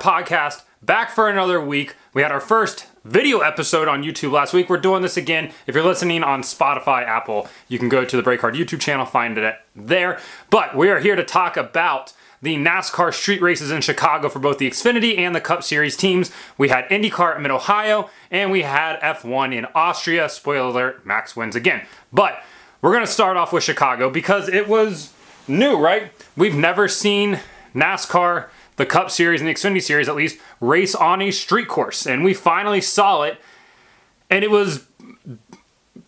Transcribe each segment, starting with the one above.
podcast back for another week. We had our first video episode on YouTube last week. We're doing this again. If you're listening on Spotify, Apple, you can go to the Brake Hard YouTube channel, find it there. But we are here to talk about the NASCAR street races in Chicago for both the Xfinity and the Cup Series teams. We had IndyCar at Mid Ohio, and we had F1 in Austria. Spoiler alert, Max wins again. But we're going to start off with Chicago because it was new, right? We've never seen NASCAR the Cup Series and the Xfinity Series at least race on a street course, and we finally saw it, and it was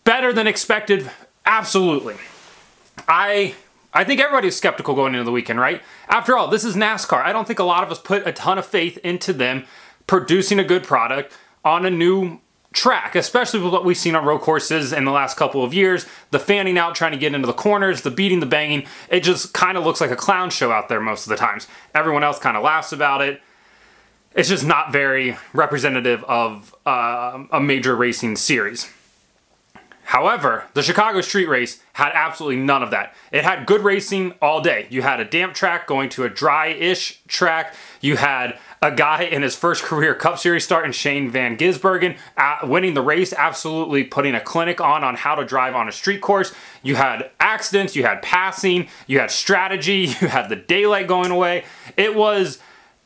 better than expected. Absolutely, I I think everybody was skeptical going into the weekend, right? After all, this is NASCAR. I don't think a lot of us put a ton of faith into them producing a good product on a new track, especially with what we've seen on road courses in the last couple of years. The fanning out, trying to get into the corners, the beating, the banging. It just kind of looks like a clown show out there most of the times. Everyone else kind of laughs about it. It's just not very representative of uh, a major racing series. However, the Chicago street race had absolutely none of that. It had good racing all day. You had a damp track going to a dry ish track. You had a guy in his first career Cup Series start in Shane Van Gisbergen, uh, winning the race, absolutely putting a clinic on on how to drive on a street course. You had accidents, you had passing, you had strategy, you had the daylight going away. It was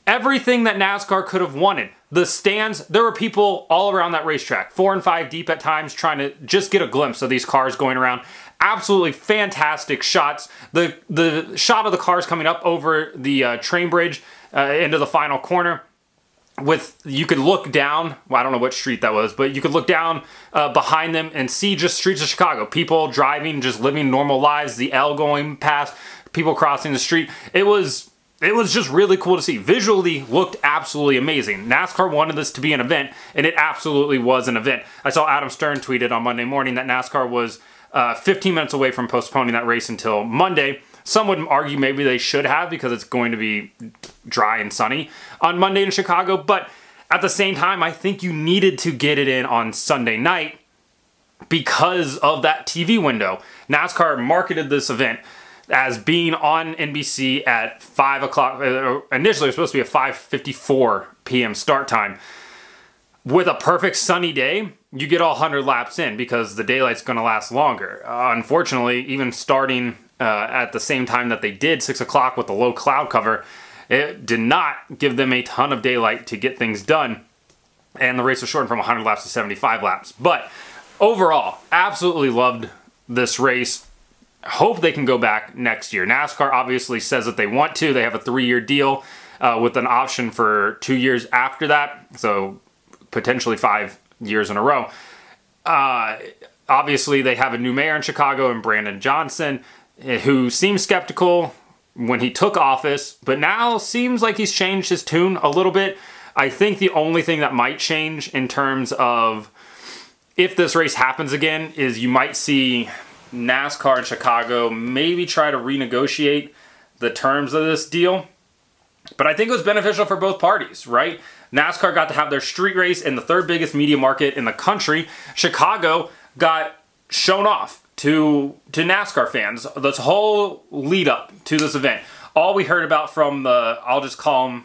everything that NASCAR could have wanted. The stands, there were people all around that racetrack, four and five deep at times, trying to just get a glimpse of these cars going around. Absolutely fantastic shots. The the shot of the cars coming up over the uh, train bridge uh, into the final corner with you could look down well, i don't know what street that was but you could look down uh, behind them and see just streets of chicago. People driving just living normal lives the l going past people crossing the street. It was it was just really cool to see. Visually looked absolutely amazing. Nascar wanted this to be an event and it absolutely was an event. I saw adam stern tweeted on monday morning that nascar was uh, 15 minutes away from postponing that race until monday some would argue maybe they should have because it's going to be dry and sunny on Monday in Chicago. But at the same time, I think you needed to get it in on Sunday night because of that TV window. NASCAR marketed this event as being on NBC at five o'clock. Uh, initially, it was supposed to be a 5:54 p.m. start time. With a perfect sunny day, you get all 100 laps in because the daylight's going to last longer. Uh, unfortunately, even starting uh, at the same time that they did, 6 o'clock with the low cloud cover, it did not give them a ton of daylight to get things done. And the race was shortened from 100 laps to 75 laps. But overall, absolutely loved this race. Hope they can go back next year. NASCAR obviously says that they want to. They have a three year deal uh, with an option for two years after that. So potentially five years in a row. Uh, obviously, they have a new mayor in Chicago and Brandon Johnson Eh, who seemed skeptical when he took office, but now seems like he's changed his tune a little bit. I think the only thing that might change in terms of if this race happens again is you might see NASCAR in Chicago maybe try to renegotiate the terms of this deal. But I think it was beneficial for both parties, right? NASCAR got to have their street race in the third biggest media market in the country. Chicago got shown off to to NASCAR fans. This whole lead up to this event, all we heard about from the I'll just call them,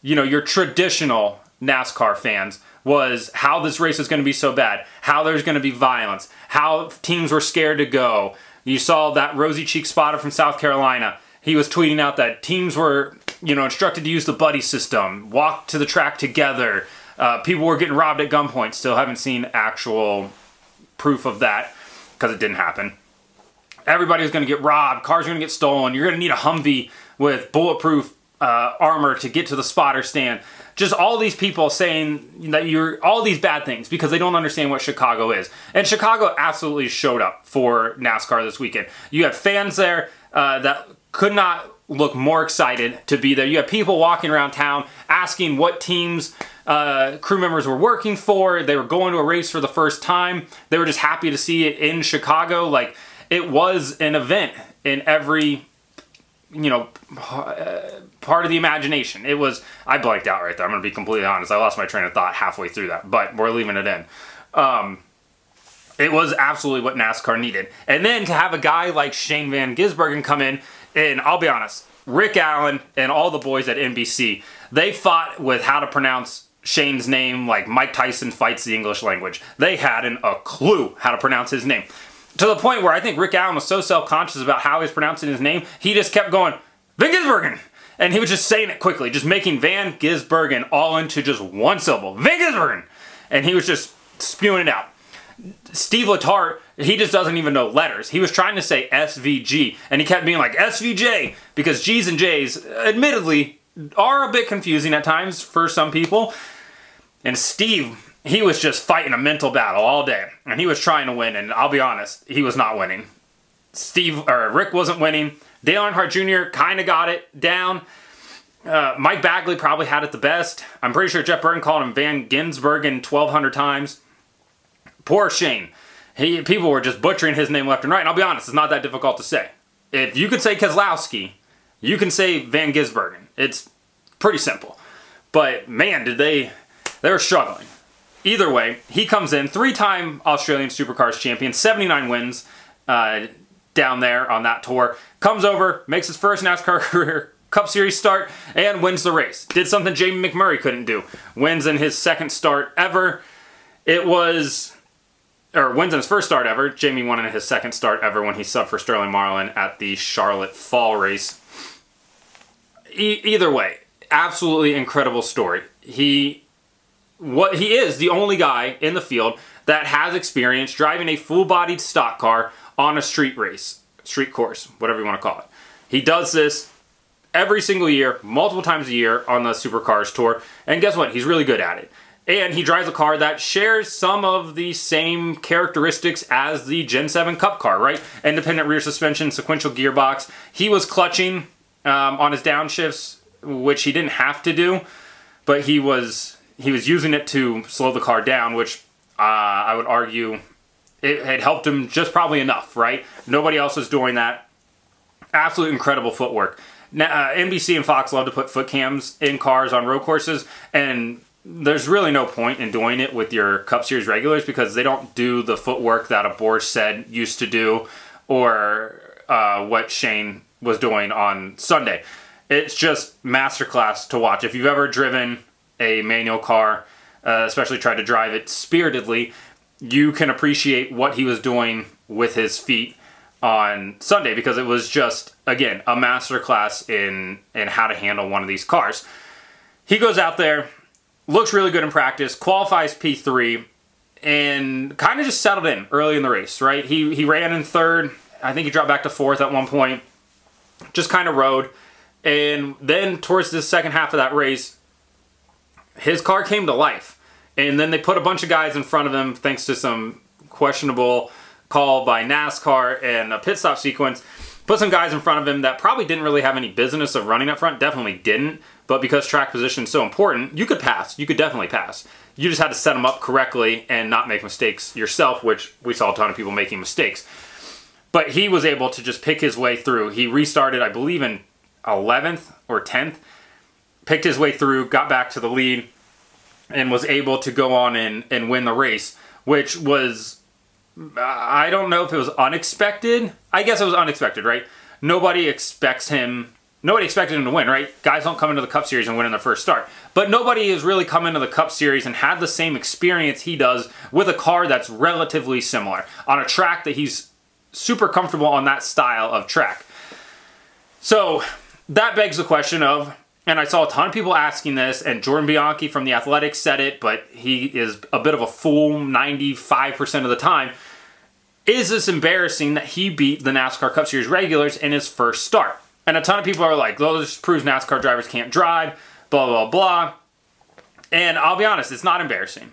you know, your traditional NASCAR fans was how this race is going to be so bad, how there's going to be violence, how teams were scared to go. You saw that rosy cheek spotter from South Carolina. He was tweeting out that teams were, you know, instructed to use the buddy system, walk to the track together. Uh, people were getting robbed at gunpoint. Still haven't seen actual proof of that because it didn't happen. Everybody going to get robbed. Cars are going to get stolen. You're going to need a Humvee with bulletproof uh, armor to get to the spotter stand. Just all these people saying that you're all these bad things because they don't understand what Chicago is. And Chicago absolutely showed up for NASCAR this weekend. You had fans there uh, that could not look more excited to be there. You had people walking around town asking what teams uh, crew members were working for. They were going to a race for the first time. They were just happy to see it in Chicago. Like it was an event in every, you know, part of the imagination. It was. I blanked out right there. I'm going to be completely honest. I lost my train of thought halfway through that, but we're leaving it in. Um, it was absolutely what NASCAR needed. And then to have a guy like Shane Van Gisbergen come in, and I'll be honest, Rick Allen and all the boys at NBC, they fought with how to pronounce Shane's name like Mike Tyson fights the English language. They hadn't a clue how to pronounce his name. To the point where I think Rick Allen was so self-conscious about how he's pronouncing his name, he just kept going, Van Gisbergen! And he was just saying it quickly, just making Van Gisbergen all into just one syllable. Van Gisbergen! And he was just spewing it out. Steve Letarte, he just doesn't even know letters. He was trying to say SVG, and he kept being like SVJ because G's and J's, admittedly, are a bit confusing at times for some people. And Steve, he was just fighting a mental battle all day, and he was trying to win. And I'll be honest, he was not winning. Steve or Rick wasn't winning. Dale Earnhardt Jr. kind of got it down. Uh, Mike Bagley probably had it the best. I'm pretty sure Jeff Burton called him Van Ginsbergen 1,200 times. Poor Shane. He people were just butchering his name left and right. And I'll be honest, it's not that difficult to say. If you could say Keselowski, you can say Van Gisbergen. It's pretty simple. But man, did they they were struggling. Either way, he comes in three-time Australian Supercars champion, 79 wins uh, down there on that tour. Comes over, makes his first NASCAR career Cup Series start, and wins the race. Did something Jamie McMurray couldn't do. Wins in his second start ever. It was or wins in his first start ever. Jamie won in his second start ever when he subbed for Sterling Marlin at the Charlotte Fall race. E- either way, absolutely incredible story. He what he is the only guy in the field that has experience driving a full-bodied stock car on a street race, street course, whatever you want to call it. He does this every single year, multiple times a year on the Supercars tour, and guess what? He's really good at it. And he drives a car that shares some of the same characteristics as the Gen 7 Cup car, right? Independent rear suspension, sequential gearbox. He was clutching um, on his downshifts, which he didn't have to do, but he was he was using it to slow the car down, which uh, I would argue it had helped him just probably enough, right? Nobody else was doing that. Absolute incredible footwork. Now, uh, NBC and Fox love to put foot cams in cars on road courses, and there's really no point in doing it with your Cup Series regulars because they don't do the footwork that a Boris Said used to do or uh, what Shane was doing on Sunday. It's just masterclass to watch. If you've ever driven a manual car, uh, especially tried to drive it spiritedly, you can appreciate what he was doing with his feet on Sunday because it was just again a masterclass in in how to handle one of these cars. He goes out there looks really good in practice, qualifies P3, and kind of just settled in early in the race, right? He, he ran in third. I think he dropped back to fourth at one point. Just kind of rode. And then towards the second half of that race, his car came to life. And then they put a bunch of guys in front of him thanks to some questionable call by NASCAR and a pit stop sequence. Put some guys in front of him that probably didn't really have any business of running up front, definitely didn't. But because track position is so important, you could pass. You could definitely pass. You just had to set them up correctly and not make mistakes yourself, which we saw a ton of people making mistakes. But he was able to just pick his way through. He restarted, I believe, in 11th or 10th, picked his way through, got back to the lead, and was able to go on and, and win the race, which was, I don't know if it was unexpected. I guess it was unexpected, right? Nobody expects him nobody expected him to win, right? Guys don't come into the Cup Series and win in their first start. But nobody has really come into the Cup Series and had the same experience he does with a car that's relatively similar on a track that he's super comfortable on that style of track. So that begs the question of, and I saw a ton of people asking this, and Jordan Bianchi from The Athletics said it, but he is a bit of a fool 95% of the time. Is this embarrassing that he beat the NASCAR Cup Series regulars in his first start? And a ton of people are like, well, this proves NASCAR drivers can't drive, blah, blah, blah. And I'll be honest, it's not embarrassing.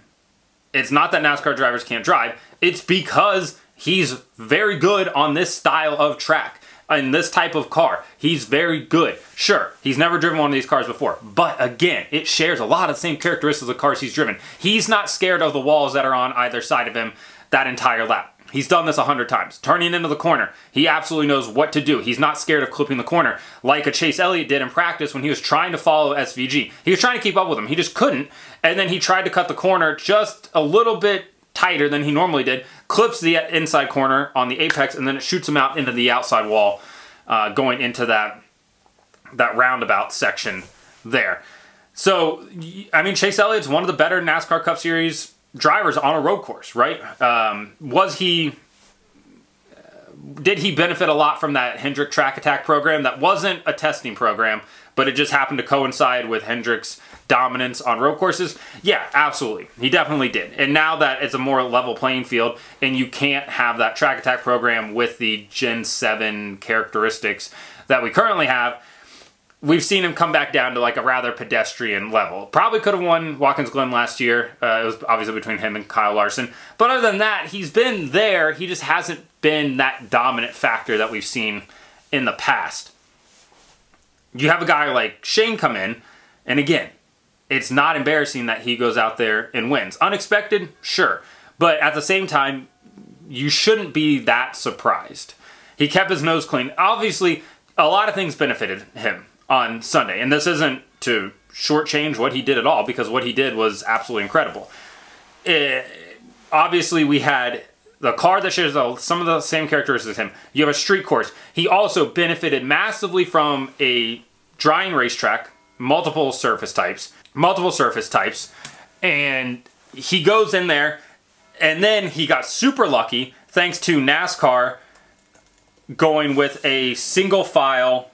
It's not that NASCAR drivers can't drive, it's because he's very good on this style of track. In this type of car, he's very good. Sure, he's never driven one of these cars before, but again, it shares a lot of the same characteristics of cars he's driven. He's not scared of the walls that are on either side of him that entire lap. He's done this a hundred times. Turning into the corner, he absolutely knows what to do. He's not scared of clipping the corner like a Chase Elliott did in practice when he was trying to follow SVG. He was trying to keep up with him. He just couldn't. And then he tried to cut the corner just a little bit tighter than he normally did, clips the inside corner on the apex, and then it shoots him out into the outside wall, uh, going into that that roundabout section there. So, I mean, Chase Elliott's one of the better NASCAR Cup Series drivers on a road course, right? Um, was he? Did he benefit a lot from that Hendrick Track Attack program? That wasn't a testing program, but it just happened to coincide with Hendrick's dominance on road courses? Yeah, absolutely. He definitely did. And now that it's a more level playing field and you can't have that track attack program with the Gen 7 characteristics that we currently have, we've seen him come back down to like a rather pedestrian level. Probably could have won Watkins Glen last year. Uh, it was obviously between him and Kyle Larson. But other than that, he's been there. He just hasn't been that dominant factor that we've seen in the past. You have a guy like Shane come in, and again, it's not embarrassing that he goes out there and wins. Unexpected, sure. But at the same time, you shouldn't be that surprised. He kept his nose clean. Obviously, a lot of things benefited him on Sunday. And this isn't to shortchange what he did at all because what he did was absolutely incredible. It, eh, obviously, we had the car that shares some of the same characteristics as him. You have a street course. He also benefited massively from a drying racetrack, multiple surface types, multiple surface types, and he goes in there, and then he got super lucky thanks to NASCAR going with a single file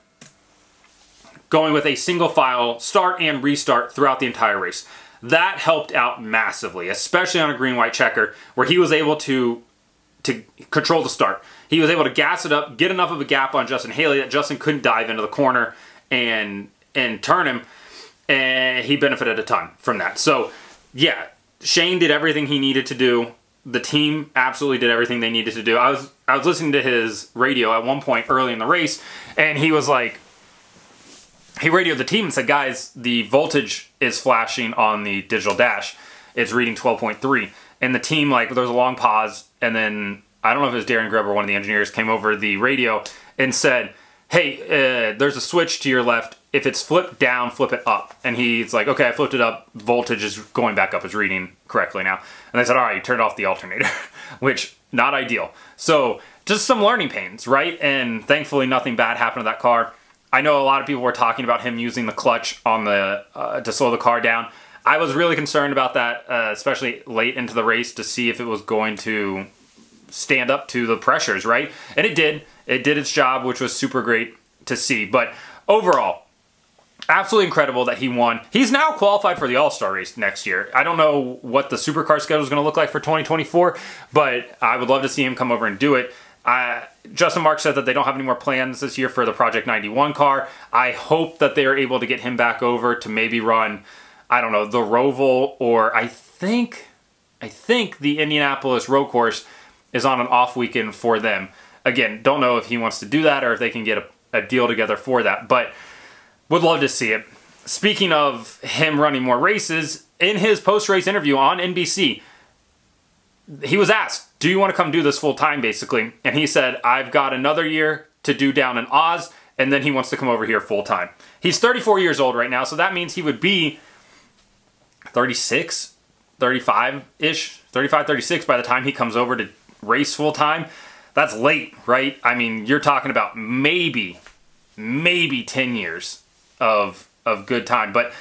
going with a single file start and restart throughout the entire race. That helped out massively, especially on a green white checker where he was able to to control the start. He was able to gas it up, get enough of a gap on Justin Haley that Justin couldn't dive into the corner and and turn him and he benefited a ton from that. So, yeah, Shane did everything he needed to do. The team absolutely did everything they needed to do. I was I was listening to his radio at one point early in the race and he was like he radioed the team and said, guys, the voltage is flashing on the digital dash. It's reading 12.3. And the team, like, there was a long pause. And then I don't know if it was Darian Grubb or one of the engineers came over the radio and said, hey, uh, there's a switch to your left. If it's flipped down, flip it up. And he's like, okay, I flipped it up. Voltage is going back up. It's reading correctly now. And they said, all right, you turned off the alternator, which not ideal. So just some learning pains, right? And thankfully, nothing bad happened to that car. I know a lot of people were talking about him using the clutch on the uh, to slow the car down. I was really concerned about that, uh, especially late into the race, to see if it was going to stand up to the pressures, right? And it did. It did its job, which was super great to see. But overall, absolutely incredible that he won. He's now qualified for the All Star race next year. I don't know what the supercar schedule is going to look like for 2024, but I would love to see him come over and do it. Justin Marks said that they don't have any more plans this year for the Project 91 car. I hope that they are able to get him back over to maybe run, I don't know, the Roval or I think, I think the Indianapolis road course is on an off weekend for them. Again, don't know if he wants to do that or if they can get a, a deal together for that, but would love to see it. Speaking of him running more races, in his post race interview on NBC, he was asked, Do you want to come do this full time, basically? And he said, I've got another year to do down in Oz, and then he wants to come over here full time. He's 34 years old right now, so that means he would be 36, 35 ish, 35, 36 by the time he comes over to race full time. That's late, right? I mean, you're talking about maybe, maybe 10 years of of good time. But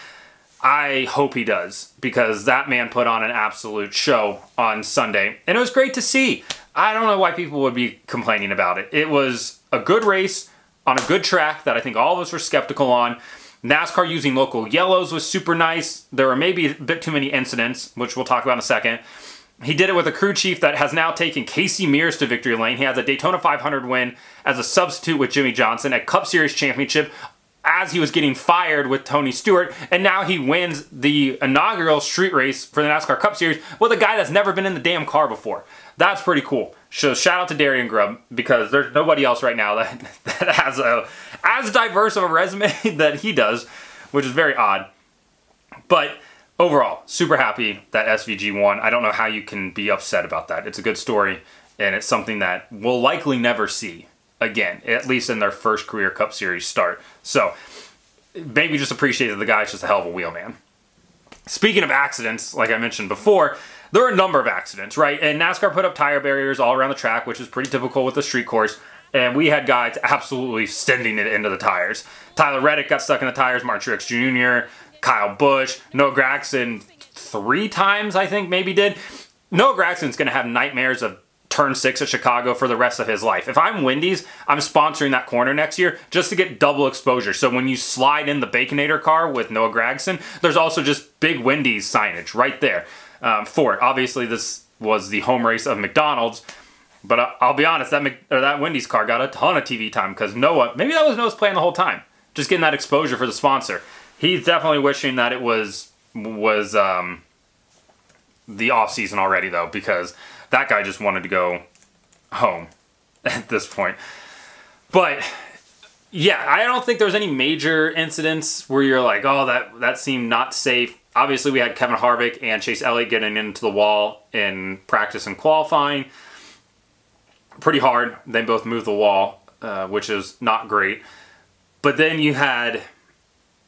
I hope he does because that man put on an absolute show on Sunday. And it was great to see. I don't know why people would be complaining about it. It was a good race on a good track that I think all of us were skeptical on. NASCAR using local yellows was super nice. There were maybe a bit too many incidents, which we'll talk about in a second. He did it with a crew chief that has now taken Casey Mears to victory lane. He has a Daytona 500 win as a substitute with Jimmie Johnson, a Cup Series championship, as he was getting fired with Tony Stewart, and now he wins the inaugural street race for the NASCAR Cup Series with a guy that's never been in the damn car before. That's pretty cool. So shout out to Darian Grubb because there's nobody else right now that, that has a as diverse of a resume that he does, which is very odd. But overall, super happy that SVG won. I don't know how you can be upset about that. It's a good story, and it's something that we'll likely never see again, at least in their first career Cup Series start. So maybe just appreciate that the guy's just a hell of a wheelman. Speaking of accidents, like I mentioned before, there are a number of accidents, right? And NASCAR put up tire barriers all around the track, which is pretty typical with the street course. and we had guys absolutely sending it into the tires. Tyler Reddick got stuck in the tires, Martin Truex Jr., Kyle Busch, Noah Gragson three times, I think, maybe did. Noah Gragson's going to have nightmares of turn six at Chicago for the rest of his life. If I'm Wendy's, I'm sponsoring that corner next year just to get double exposure. So when you slide in the Baconator car with Noah Gragson, there's also just big Wendy's signage right there um, for it. Obviously, this was the home race of McDonald's. But uh, I'll be honest, that Mc, or that Wendy's car got a ton of TV time because Noah, maybe that was Noah's plan the whole time, just getting that exposure for the sponsor. He's definitely wishing that it was was um, the off season already though, because that guy just wanted to go home at this point. But yeah, I don't think there's any major incidents where you're like, oh, that that seemed not safe. Obviously, we had Kevin Harvick and Chase Elliott getting into the wall in practice and qualifying pretty hard. They both moved the wall, uh, which is not great. But then you had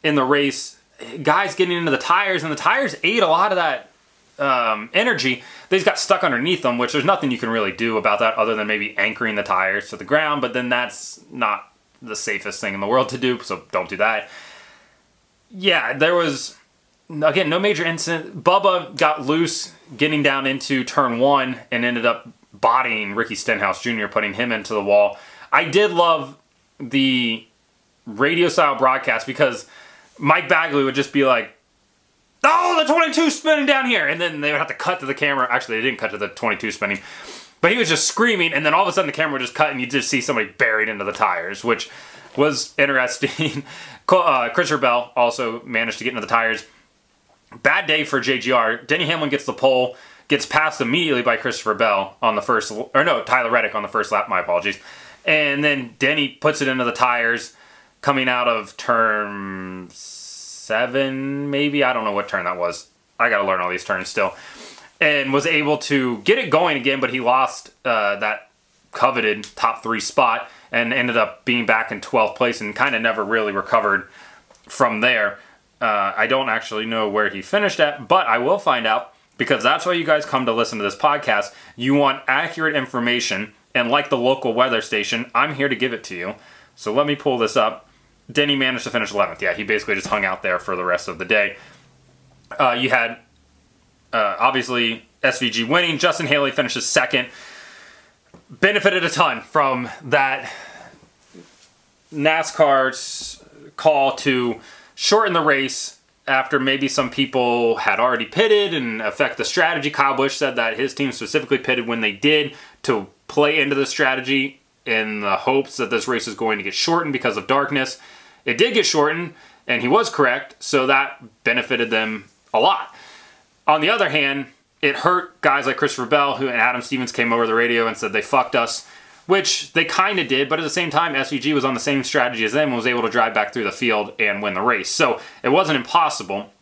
in the race guys getting into the tires, and the tires ate a lot of that um, energy. They just got stuck underneath them, which there's nothing you can really do about that other than maybe anchoring the tires to the ground. But then that's not the safest thing in the world to do, so don't do that. Yeah, there was again no major incident. Bubba got loose getting down into turn one and ended up bodying Ricky Stenhouse Jr., putting him into the wall. I did love the radio style broadcast because Mike Bagley would just be like, "Oh, the 22 spinning down here," and then they would have to cut to the camera. Actually, they didn't cut to the 22 spinning, but he was just screaming, and then all of a sudden the camera would just cut, and you just see somebody buried into the tires, which was interesting. uh, Christopher Bell also managed to get into the tires. Bad day for JGR. Denny Hamlin gets the pole gets passed immediately by Christopher Bell on the first, or no, Tyler Reddick on the first lap. My apologies. And then Denny puts it into the tires coming out of turn seven, maybe. I don't know what turn that was. I got to learn all these turns still. And was able to get it going again, but he lost uh, that coveted top three spot and ended up being back in 12th place and kind of never really recovered from there. Uh, I don't actually know where he finished at, but I will find out because that's why you guys come to listen to this podcast. You want accurate information, and like the local weather station, I'm here to give it to you. So let me pull this up. Denny managed to finish 11th. Yeah, he basically just hung out there for the rest of the day. Uh, you had, uh, obviously, SVG winning. Justin Haley finishes second. Benefited a ton from that NASCAR's call to shorten the race after maybe some people had already pitted and affect the strategy. Kyle Busch said that his team specifically pitted when they did to play into the strategy in the hopes that this race is going to get shortened because of darkness. It did get shortened, and he was correct, so that benefited them a lot. On the other hand, it hurt guys like Christopher Bell, who and Adam Stevens came over the radio and said they fucked us which they kind of did, but at the same time, SVG was on the same strategy as them and was able to drive back through the field and win the race. So it wasn't impossible.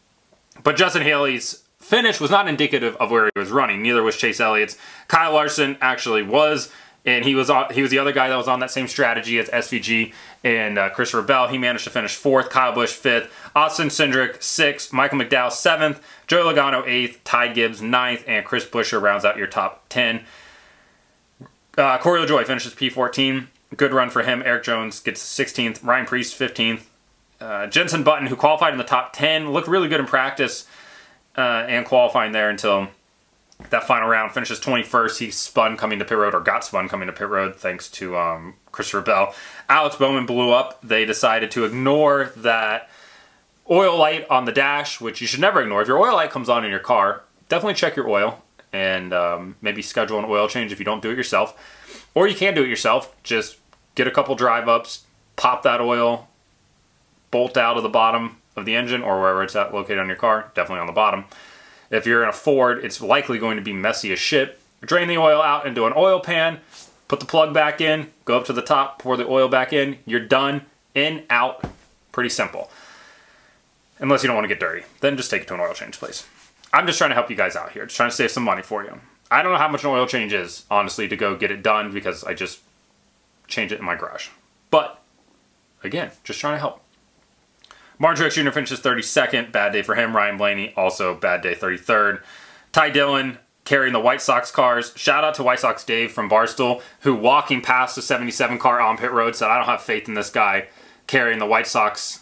But Justin Haley's finish was not indicative of where he was running. Neither was Chase Elliott's. Kyle Larson actually was, and he was on, he was the other guy that was on that same strategy as SVG and uh, Christopher Bell. He managed to finish fourth. Kyle Busch fifth. Austin Cindric sixth. Michael McDowell seventh. Joey Logano eighth. Ty Gibbs ninth, and Chris Buescher rounds out your top ten. Uh, Corey LaJoie finishes P14. Good run for him. Erik Jones gets 16th. Ryan Preece 15th. Uh, Jenson Button, who qualified in the top 10, looked really good in practice uh, and qualifying there until that final round. Finishes 21st. He spun coming to pit road, or got spun coming to pit road, thanks to um, Christopher Bell. Alex Bowman blew up. They decided to ignore that oil light on the dash, which you should never ignore. If your oil light comes on in your car, definitely check your oil and um, maybe schedule an oil change if you don't do it yourself. Or you can do it yourself. Just get a couple drive ups, pop that oil, bolt out of the bottom of the engine or wherever it's at located on your car, definitely on the bottom. If you're in a Ford, it's likely going to be messy as shit. Drain the oil out into an oil pan, put the plug back in, go up to the top, pour the oil back in, you're done. In, out. Pretty simple. Unless you don't want to get dirty. Then just take it to an oil change place. I'm just trying to help you guys out here. Just trying to save some money for you. I don't know how much an oil change is, honestly, to go get it done because I just change it in my garage. But again, just trying to help. Martin Jr. finishes 32nd. Bad day for him. Ryan Blaney, also bad day, 33rd. Ty Dillon carrying the White Sox cars. Shout out to White Sox Dave from Barstool, who walking past the 77 car on pit road said, I don't have faith in this guy carrying the White Sox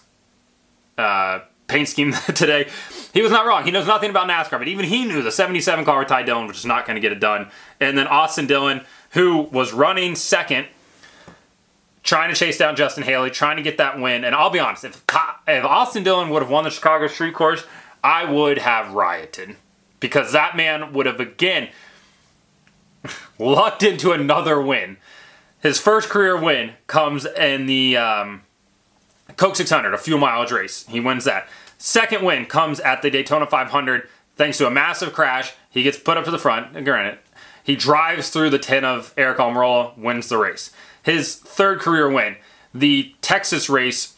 uh, paint scheme today. He was not wrong. He knows nothing about NASCAR, but even he knew the 77 car with Ty Dillon was just not going to get it done. And then Austin Dillon, who was running second, trying to chase down Justin Haley, trying to get that win. And I'll be honest, if, if Austin Dillon would have won the Chicago Street Course, I would have rioted because that man would have again lucked into another win. His first career win comes in the um, Coke 600, a fuel mileage race. He wins that. Second win comes at the Daytona 500 thanks to a massive crash. He gets put up to the front. Granted, he drives through the 10 of Aric Almirola, wins the race. His third career win, the Texas race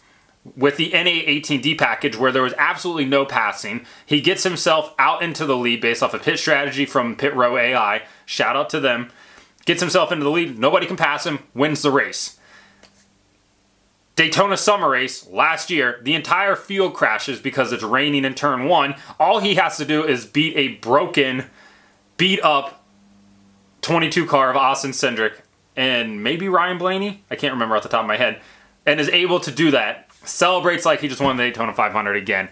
with the NA18D package where there was absolutely no passing. He gets himself out into the lead based off a of pit strategy from Pit Rho AI. Shout out to them. Gets himself into the lead. Nobody can pass him. Wins the race. Daytona Summer Race last year, the entire field crashes because it's raining in turn one. All he has to do is beat a broken, beat up 22 car of Austin Cindric and maybe Ryan Blaney. I can't remember off the top of my head. And is able to do that celebrates like he just won the Daytona 500 again.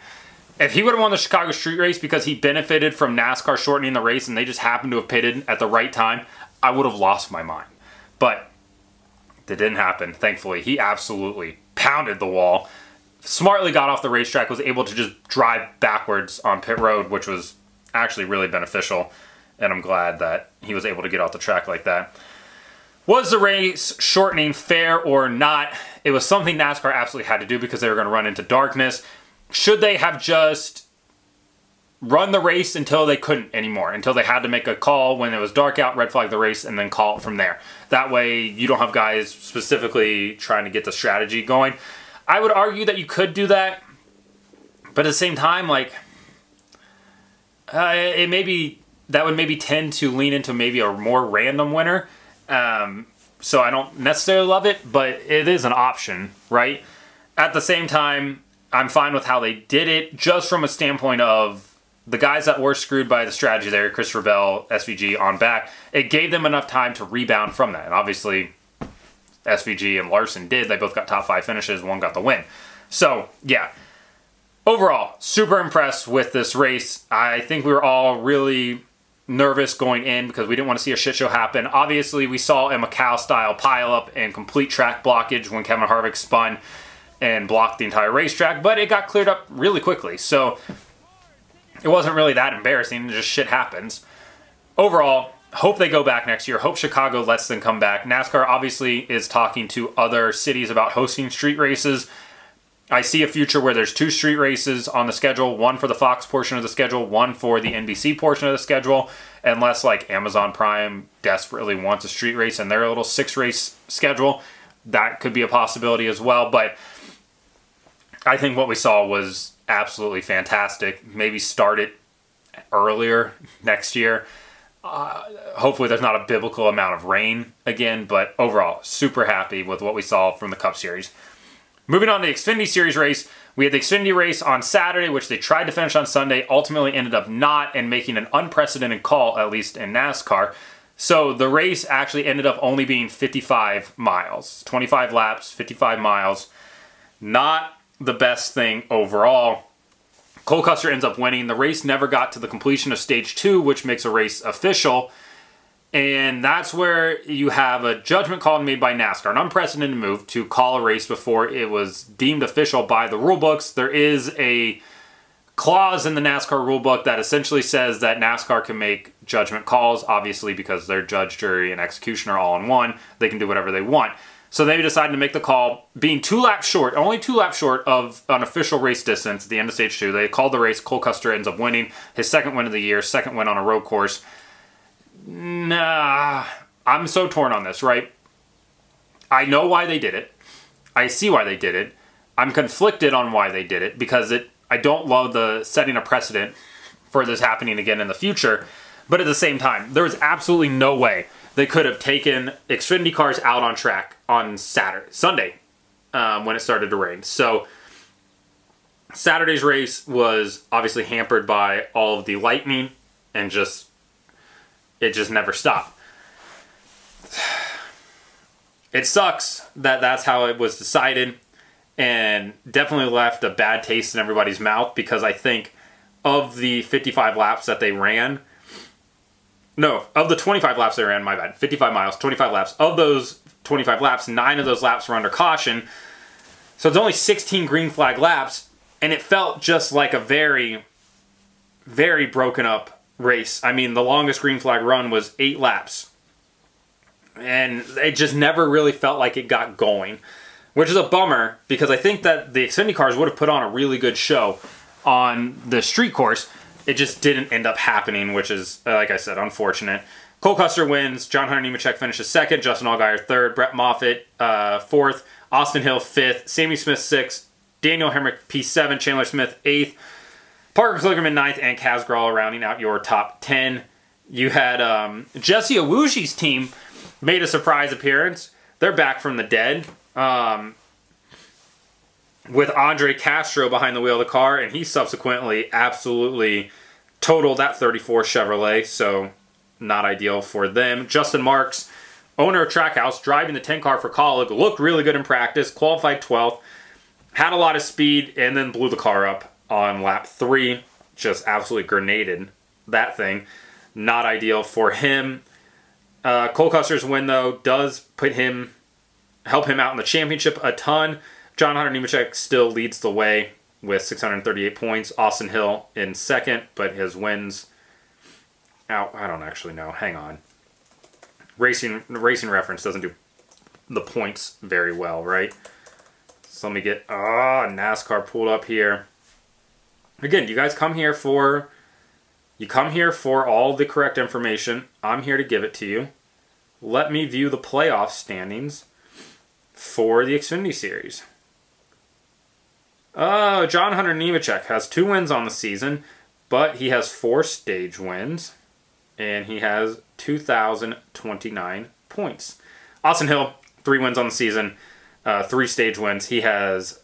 If he would have won the Chicago Street Race because he benefited from NASCAR shortening the race and they just happened to have pitted at the right time, I would have lost my mind. But that didn't happen, thankfully. He absolutely pounded the wall. Smartly got off the racetrack, was able to just drive backwards on pit road, which was actually really beneficial. And I'm glad that he was able to get off the track like that. Was the race shortening fair or not? It was something NASCAR absolutely had to do because they were going to run into darkness. Should they have just run the race until they couldn't anymore, until they had to make a call when it was dark out, red flag the race, and then call it from there? That way, you don't have guys specifically trying to get the strategy going. I would argue that you could do that, but at the same time, like, uh, it maybe that would maybe tend to lean into maybe a more random winner um, so I don't necessarily love it, but it is an option, right? At the same time, I'm fine with how they did it, just from a standpoint of the guys that were screwed by the strategy there, Christopher Bell, SVG on back, it gave them enough time to rebound from that. And obviously, SVG and Larson did. They both got top five finishes, one got the win. So, yeah. Overall, super impressed with this race. I think we were all really nervous going in because we didn't want to see a shit show happen. Obviously, we saw a Macau style pileup and complete track blockage when Kevin Harvick spun and blocked the entire racetrack, but it got cleared up really quickly. So it wasn't really that embarrassing. Just shit happens. Overall, hope they go back next year. Hope Chicago lets them come back. NASCAR obviously is talking to other cities about hosting street races. I see a future where there's two street races on the schedule, one for the Fox portion of the schedule, one for the NBC portion of the schedule, unless like Amazon Prime desperately wants a street race in their little six race schedule. That could be a possibility as well, but I think what we saw was absolutely fantastic. Maybe start it earlier next year. Uh, hopefully, there's not a biblical amount of rain again, but overall, super happy with what we saw from the Cup Series. Moving on to the Xfinity Series race, we had the Xfinity race on Saturday, which they tried to finish on Sunday, ultimately ended up not, and making an unprecedented call, at least in NASCAR. So the race actually ended up only being 55 miles, 25 laps, 55 miles. Not the best thing overall. Cole Custer ends up winning. The race never got to the completion of stage two, which makes a race official. And that's where you have a judgment call made by NASCAR, an unprecedented move to call a race before it was deemed official by the rule books. There is a clause in the NASCAR rule book that essentially says that NASCAR can make judgment calls, obviously, because their judge, jury, and executioner all in one. They can do whatever they want. So they decided to make the call, being two laps short, only two laps short of an official race distance at the end of stage two. They called the race. Cole Custer ends up winning his second win of the year, second win on a road course. Nah, I'm so torn on this, right? I know why they did it. I see why they did it. I'm conflicted on why they did it because it I don't love the setting a precedent for this happening again in the future. But at the same time, there was absolutely no way they could have taken Xfinity cars out on track on Saturday, Sunday, um, when it started to rain. So Saturday's race was obviously hampered by all of the lightning and just it just never stopped. It sucks that that's how it was decided and definitely left a bad taste in everybody's mouth because I think of the 55 laps that they ran, no, of the 25 laps they ran, my bad, 55 miles, 25 laps, of those 25 laps, nine of those laps were under caution. So it's only 16 green flag laps, and it felt just like a very, very broken up race. I mean, the longest green flag run was eight laps. And it just never really felt like it got going which is a bummer because I think that the Xfinity cars would have put on a really good show on the street course. It just didn't end up happening, which is, uh, like I said, unfortunate. Cole Custer wins. John Hunter Nemechek finishes second. Justin Allgaier third. Brett Moffitt uh, fourth. Austin Hill fifth. Sammy Smith sixth. Daniel Hemric P7. Chandler Smith eighth. Parker Kligerman ninth. And Kaz Grala rounding out your top 10. You had um, Jesse Iwuji's team made a surprise appearance. They're back from the dead um, with Andre Castro behind the wheel of the car, and he subsequently absolutely totaled that 34 Chevrolet, so not ideal for them. Justin Marks, owner of Trackhouse, driving the 10 car for Kaulig, looked really good in practice, qualified 12th, had a lot of speed, and then blew the car up on lap three. Just absolutely grenaded that thing. Not ideal for him. Uh, Cole Custer's win, though, does put him help him out in the championship a ton. John Hunter Nemechek still leads the way with 638 points. Austin Hill in second, but his wins out. I don't actually know. Hang on. Racing Racing Reference doesn't do the points very well, right? So let me get ah oh, NASCAR pulled up here. Again, you guys come here for you come here for all the correct information. I'm here to give it to you. Let me view the playoff standings for the Xfinity Series. Uh, John Hunter Nemechek has two wins on the season, but he has four stage wins, and he has 2,029 points. Austin Hill, three wins on the season, uh, three stage wins. He has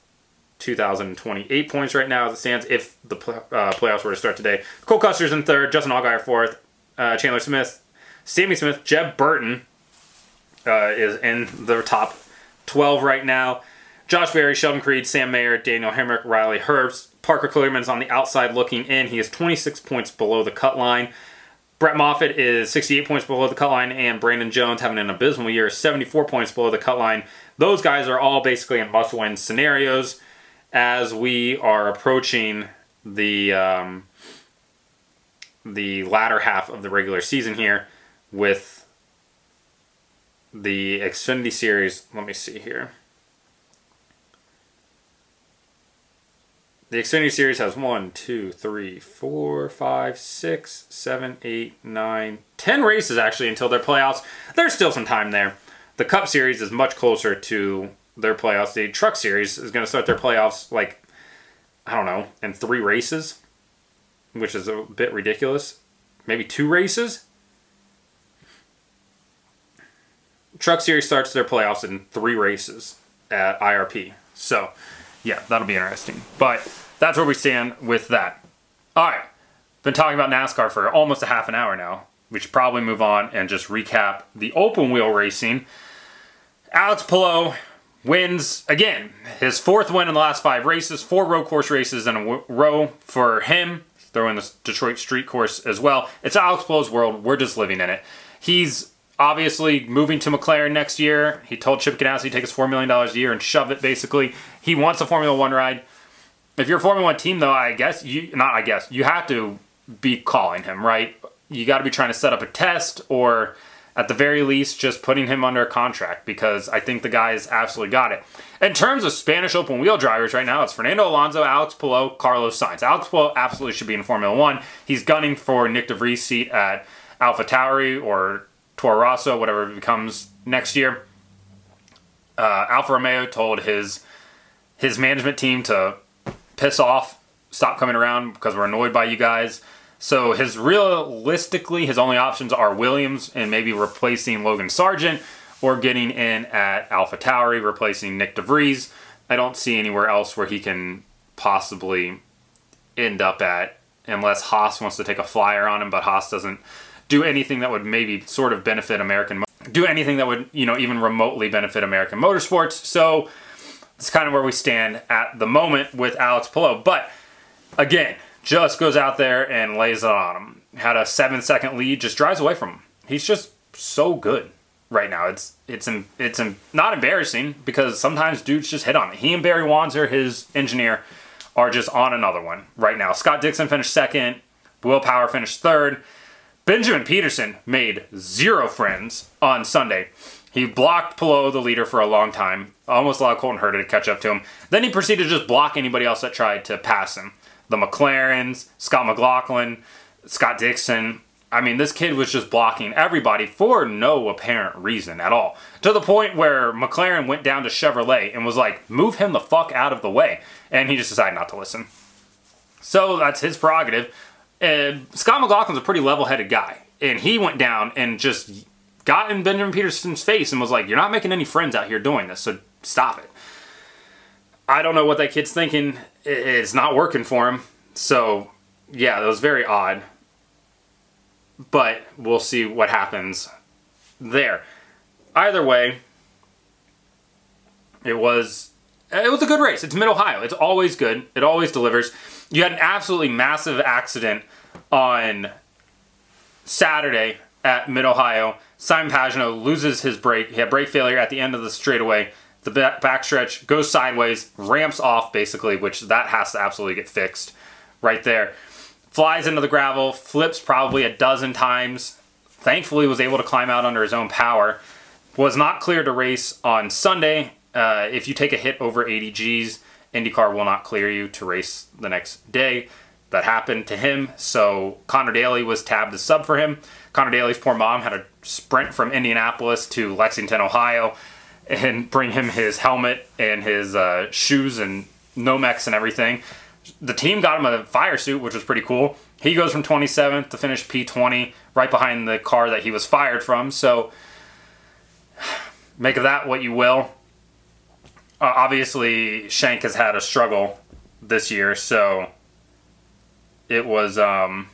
2,028 points right now as it stands if the uh, playoffs were to start today. Cole Custer's in third, Justin Allgaier fourth, uh, Chandler Smith, Sammy Smith, Jeb Burton uh, is in the top 12 right now. Josh Berry, Sheldon Creed, Sam Mayer, Daniel Hemric, Riley Herbst. Parker Kligerman's on the outside looking in. He is 26 points below the cut line. Brett Moffitt is 68 points below the cut line, and Brandon Jones, having an abysmal year, 74 points below the cut line. Those guys are all basically in must win scenarios as we are approaching the um, the latter half of the regular season here with the Xfinity Series. Let me see here. The Xfinity Series has one, two, three, four, five, six, seven, eight, nine, ten races actually until their playoffs. There's still some time there. The Cup Series is much closer to their playoffs. The Truck Series is going to start their playoffs like, I don't know, in three races, which is a bit ridiculous. Maybe two races? Truck Series starts their playoffs in three races at IRP. So, yeah, that'll be interesting. But that's where we stand with that. All right. Been talking about NASCAR for almost a half an hour now. We should probably move on and just recap the open wheel racing. Alex Palou wins again. His fourth win in the last five races, four road course races in a row for him. Throw in the Detroit street course as well. It's Alex Palou's world. We're just living in it. He's obviously moving to McLaren next year. He told Chip Ganassi take his $4 million a year and shove it, basically. He wants a Formula One ride. If you're a Formula One team, though, I guess, you not I guess, you have to be calling him, right? You got to be trying to set up a test or at the very least just putting him under a contract because I think the guy has absolutely got it. In terms of Spanish open wheel drivers right now, it's Fernando Alonso, Alex Palou, Carlos Sainz. Alex Palou absolutely should be in Formula One. He's gunning for Nick de Vries' seat at Alpha Tauri or Toro Rosso, whatever it becomes next year. Uh, Alfa Romeo told his his management team to piss off, stop coming around because we're annoyed by you guys. So his realistically, his only options are Williams and maybe replacing Logan Sargeant or getting in at Alpha Tauri, replacing Nick de Vries. I don't see anywhere else where he can possibly end up at unless Haas wants to take a flyer on him, but Haas doesn't do anything that would maybe sort of benefit American, do anything that would, you know, even remotely benefit American motorsports. So it's kind of where we stand at the moment with Alex Palou. But again, just goes out there and lays it on him. Had a seven second lead, just drives away from him. He's just so good right now. It's it's it's not embarrassing because sometimes dudes just hit on it. He and Barry Wanzer, his engineer, are just on another one right now. Scott Dixon finished second. Will Power finished third. Benjamin Pedersen made zero friends on Sunday. He blocked Palou, the leader, for a long time. Almost allowed Colton Herta to catch up to him. Then he proceeded to just block anybody else that tried to pass him. The McLarens, Scott McLaughlin, Scott Dixon. I mean, this kid was just blocking everybody for no apparent reason at all. To the point where McLaren went down to Chevrolet and was like, move him the fuck out of the way. And he just decided not to listen. So that's his prerogative. And Scott McLaughlin's a pretty level headed guy. And he went down and just got in Benjamin Pedersen's face and was like, You're not making any friends out here doing this, so stop it. I don't know what that kid's thinking. It's not working for him. So, yeah, that was very odd. But we'll see what happens there. Either way, it was it was a good race. It's Mid Ohio. It's always good. It always delivers. You had an absolutely massive accident on Saturday at Mid Ohio. Simon Pagenaud loses his brake. He had brake failure at the end of the straightaway. The backstretch goes sideways, ramps off basically, which that has to absolutely get fixed right there. Flies into the gravel, flips probably a dozen times. Thankfully, was able to climb out under his own power. Was not cleared to race on Sunday. Uh, if you take a hit over 80 Gs, IndyCar will not clear you to race the next day. That happened to him, so Conor Daly was tabbed as sub for him. Conor Daly's poor mom had to sprint from Indianapolis to Lexington, Ohio, and bring him his helmet and his uh, shoes and Nomex and everything. The team got him a fire suit, which was pretty cool. He goes from 27th to finish P20, right behind the car that he was fired from. So, make of that what you will. Uh, obviously, Shank has had a struggle this year, so it was um,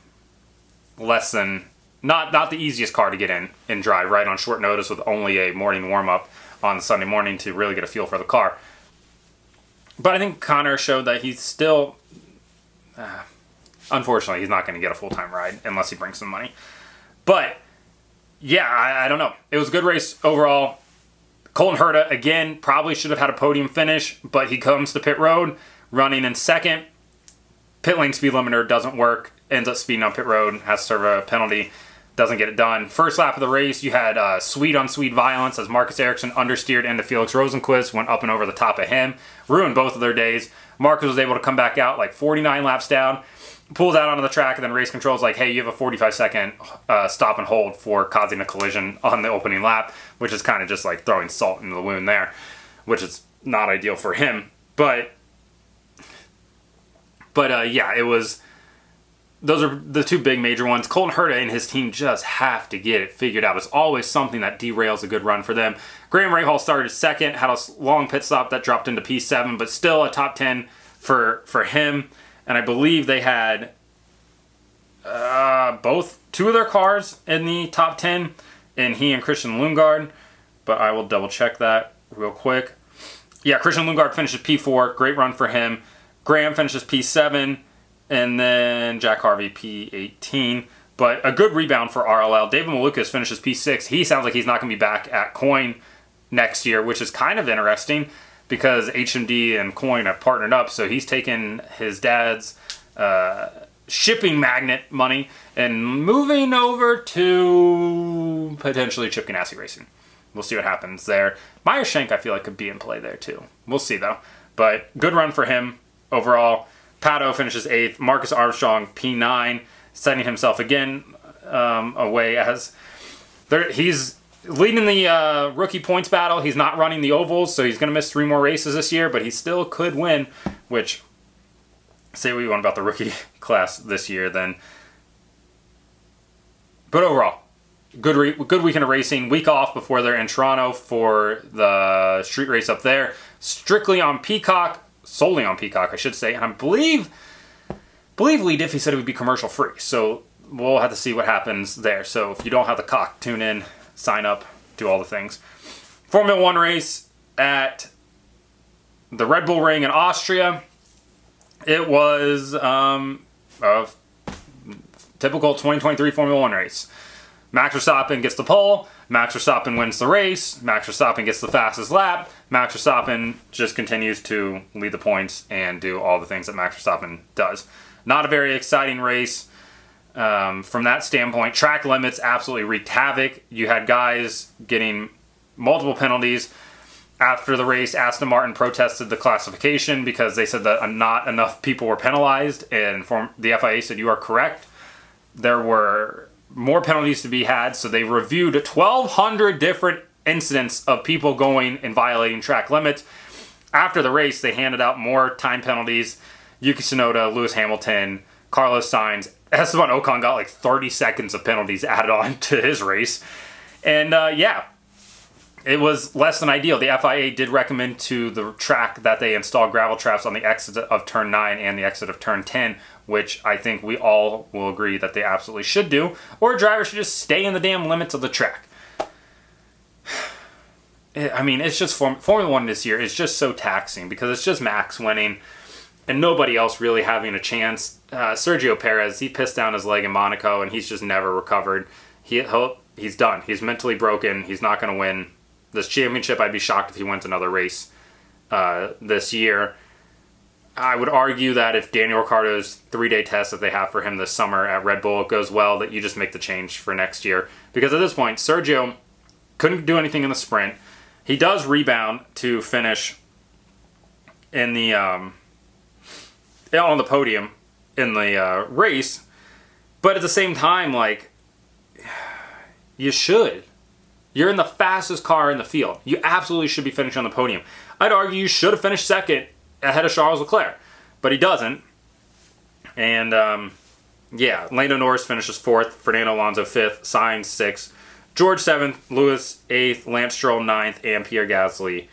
less than not not the easiest car to get in and drive right on short notice with only a morning warm up on Sunday morning to really get a feel for the car. But I think Conor showed that he's still. Uh, unfortunately, he's not going to get a full time ride unless he brings some money. But yeah, I, I don't know. It was a good race overall. Colton Herta, again, probably should have had a podium finish, but he comes to pit road running in second. Pit lane speed limiter doesn't work, ends up speeding on pit road, has to serve a penalty, doesn't get it done. First lap of the race, you had uh, Swede on Swede violence as Marcus Ericsson understeered into Felix Rosenqvist, went up and over the top of him, ruined both of their days. Marcus was able to come back out like 49 laps down, pulls out onto the track, and then race control is like, hey, you have a 45 second uh, stop and hold for causing a collision on the opening lap, which is kind of just like throwing salt into the wound there, which is not ideal for him. But, but uh, yeah, it was. Those are the two big major ones. Colton Herta and his team just have to get it figured out. It's always something that derails a good run for them. Graham Rahal started second, had a long pit stop that dropped into P7, but still a top 10 for for him and I believe they had uh, both two of their cars in the top 10, and he and Christian Lundgaard. But I will double check that real quick. Yeah, Christian Lundgaard finishes P4. Great run for him. Graham finishes P7, and then Jack Harvey P18. But a good rebound for RLL. David Malukas finishes P6. He sounds like he's not going to be back at Coyne next year, which is kind of interesting because HMD and Coyne have partnered up. So he's taken his dad's uh, shipping magnet money and moving over to potentially Chip Ganassi Racing. We'll see what happens there. Meyer Shank, I feel like, could be in play there too. We'll see though. But good run for him overall. Pato finishes eighth. Marcus Armstrong P9, setting himself again um, away as there. He's leading the uh, rookie points battle. He's not running the ovals, so he's going to miss three more races this year, but he still could win. Which, say what you want about the rookie class this year, then. But overall, good re- good weekend of racing. Week off before they're in Toronto for the street race up there. Strictly on Peacock, solely on Peacock, I should say. And I believe, believe Leigh Diffey said it would be commercial free. So we'll have to see what happens there. So if you don't have the cock, tune in, sign up, do all the things. Formula One race at the Red Bull Ring in Austria. It was um, a typical 2023 Formula One race. Max Verstappen gets the pole. Max Verstappen wins the race. Max Verstappen gets the fastest lap. Max Verstappen just continues to lead the points and do all the things that Max Verstappen does. Not a very exciting race um, from that standpoint. Track limits absolutely wreaked havoc. You had guys getting multiple penalties. After the race, Aston Martin protested the classification because they said that not enough people were penalized, and the FIA said you are correct. There were more penalties to be had, so they reviewed 1,200 different incidents of people going and violating track limits. After the race, they handed out more time penalties. Yuki Tsunoda, Lewis Hamilton, Carlos Sainz, Esteban Ocon got like 30 seconds of penalties added on to his race. And uh, yeah, it was less than ideal. The FIA did recommend to the track that they install gravel traps on the exit of turn 9 and the exit of turn 10, which I think we all will agree that they absolutely should do, or a driver should just stay in the damn limits of the track. I mean, it's just Form- Formula One this year is just so taxing because it's just Max winning and nobody else really having a chance. Uh, Sergio Perez, he pissed down his leg in Monaco and he's just never recovered. He he's done. He's mentally broken. He's not going to win this championship. I'd be shocked if he wins another race uh, this year. I would argue that if Daniel Ricciardo's three day test that they have for him this summer at Red Bull goes well, that you just make the change for next year. Because at this point, Sergio couldn't do anything in the sprint. He does rebound to finish in the um, on the podium in the uh, race, but at the same time, like you should. You're in the fastest car in the field. You absolutely should be finishing on the podium. I'd argue you should have finished second ahead of Charles Leclerc, but he doesn't. And um, yeah, Lando Norris finishes fourth, Fernando Alonso fifth, Sainz sixth, George seventh, Lewis eighth, Lance Stroll ninth, and Pierre Gasly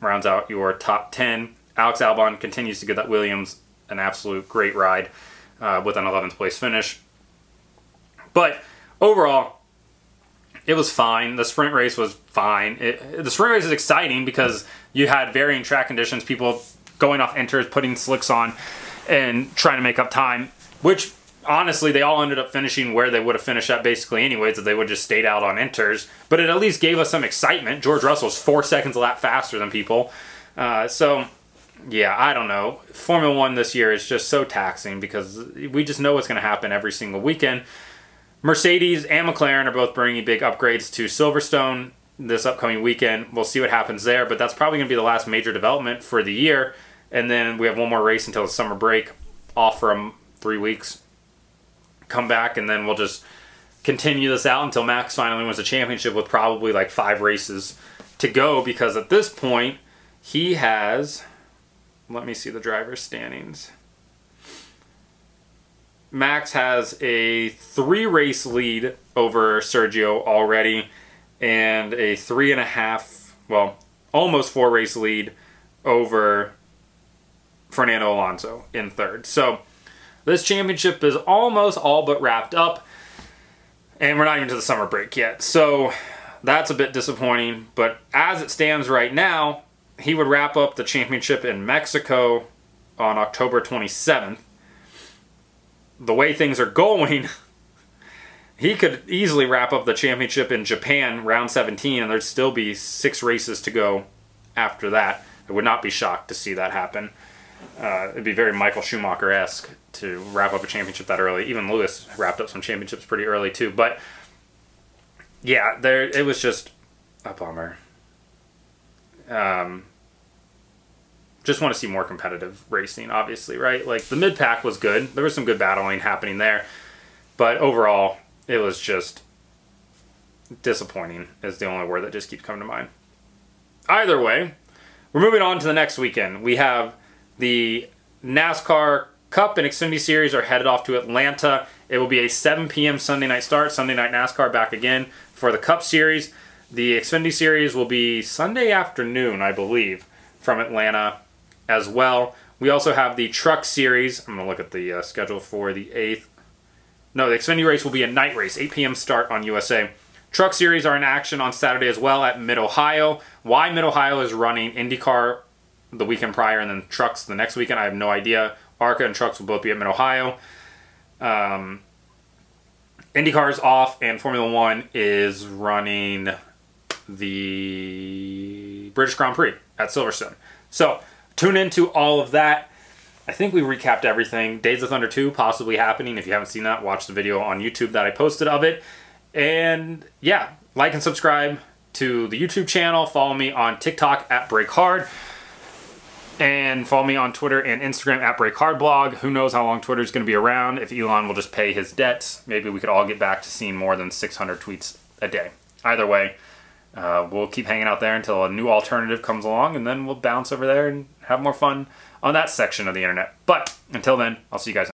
rounds out your top ten. Alex Albon continues to give that Williams an absolute great ride uh, with an 11th place finish. But overall, it was fine. The sprint race was fine. It, the sprint race is exciting because you had varying track conditions, people going off inters, putting slicks on, and trying to make up time, which honestly, they all ended up finishing where they would have finished at basically anyways, if they would just stayed out on inters. But it at least gave us some excitement. George Russell's four seconds a lap faster than people. Uh, so yeah, I don't know. Formula One this year is just so taxing because we just know what's going to happen every single weekend. Mercedes and McLaren are both bringing big upgrades to Silverstone this upcoming weekend. We'll see what happens there, but that's probably going to be the last major development for the year. And then we have one more race until the summer break, off for three weeks. Come back, and then we'll just continue this out until Max finally wins the championship with probably like five races to go because at this point, he has let me see the driver's standings. Max has a three race lead over Sergio already, and a three and a half, well, almost four race lead over Fernando Alonso in third. So this championship is almost all but wrapped up, and we're not even to the summer break yet. So that's a bit disappointing, but as it stands right now, he would wrap up the championship in Mexico on October 27th. The way things are going, he could easily wrap up the championship in Japan round 17 and there'd still be six races to go after that. I would not be shocked to see that happen. Uh, it'd be very Michael Schumacher esque to wrap up a championship that early. Even Lewis wrapped up some championships pretty early too. But yeah, there it was just a bummer. Um, just want to see more competitive racing, obviously, right? Like the mid pack was good. There was some good battling happening there. But overall, it was just disappointing, is the only word that just keeps coming to mind. Either way, we're moving on to the next weekend. We have the NASCAR Cup and Xfinity Series are headed off to Atlanta. It will be a 7 p.m. Sunday night start. Sunday night NASCAR back again for the Cup Series. The Xfinity Series will be Sunday afternoon, I believe, from Atlanta as well. We also have the Truck Series. I'm going to look at the uh, schedule for the 8th no, the Xfinity race will be a night race, 8 p.m. start on USA. Truck series are in action on Saturday as well at Mid Ohio. Why Mid Ohio is running IndyCar the weekend prior and then trucks the next weekend, I have no idea. ARCA and trucks will both be at Mid Ohio. Um, IndyCar is off, and Formula One is running the British Grand Prix at Silverstone. So tune into all of that. I think we recapped everything. Days of Thunder 2 possibly happening. If you haven't seen that, watch the video on YouTube that I posted of it. And yeah, like and subscribe to the YouTube channel. Follow me on TikTok at Break Hard. And follow me on Twitter and Instagram at Break Hard Blog. Who knows how long Twitter is going to be around? If Elon will just pay his debts, maybe we could all get back to seeing more than 600 tweets a day. Either way, uh, we'll keep hanging out there until a new alternative comes along, and then we'll bounce over there and have more fun on that section of the internet. But until then, I'll see you guys.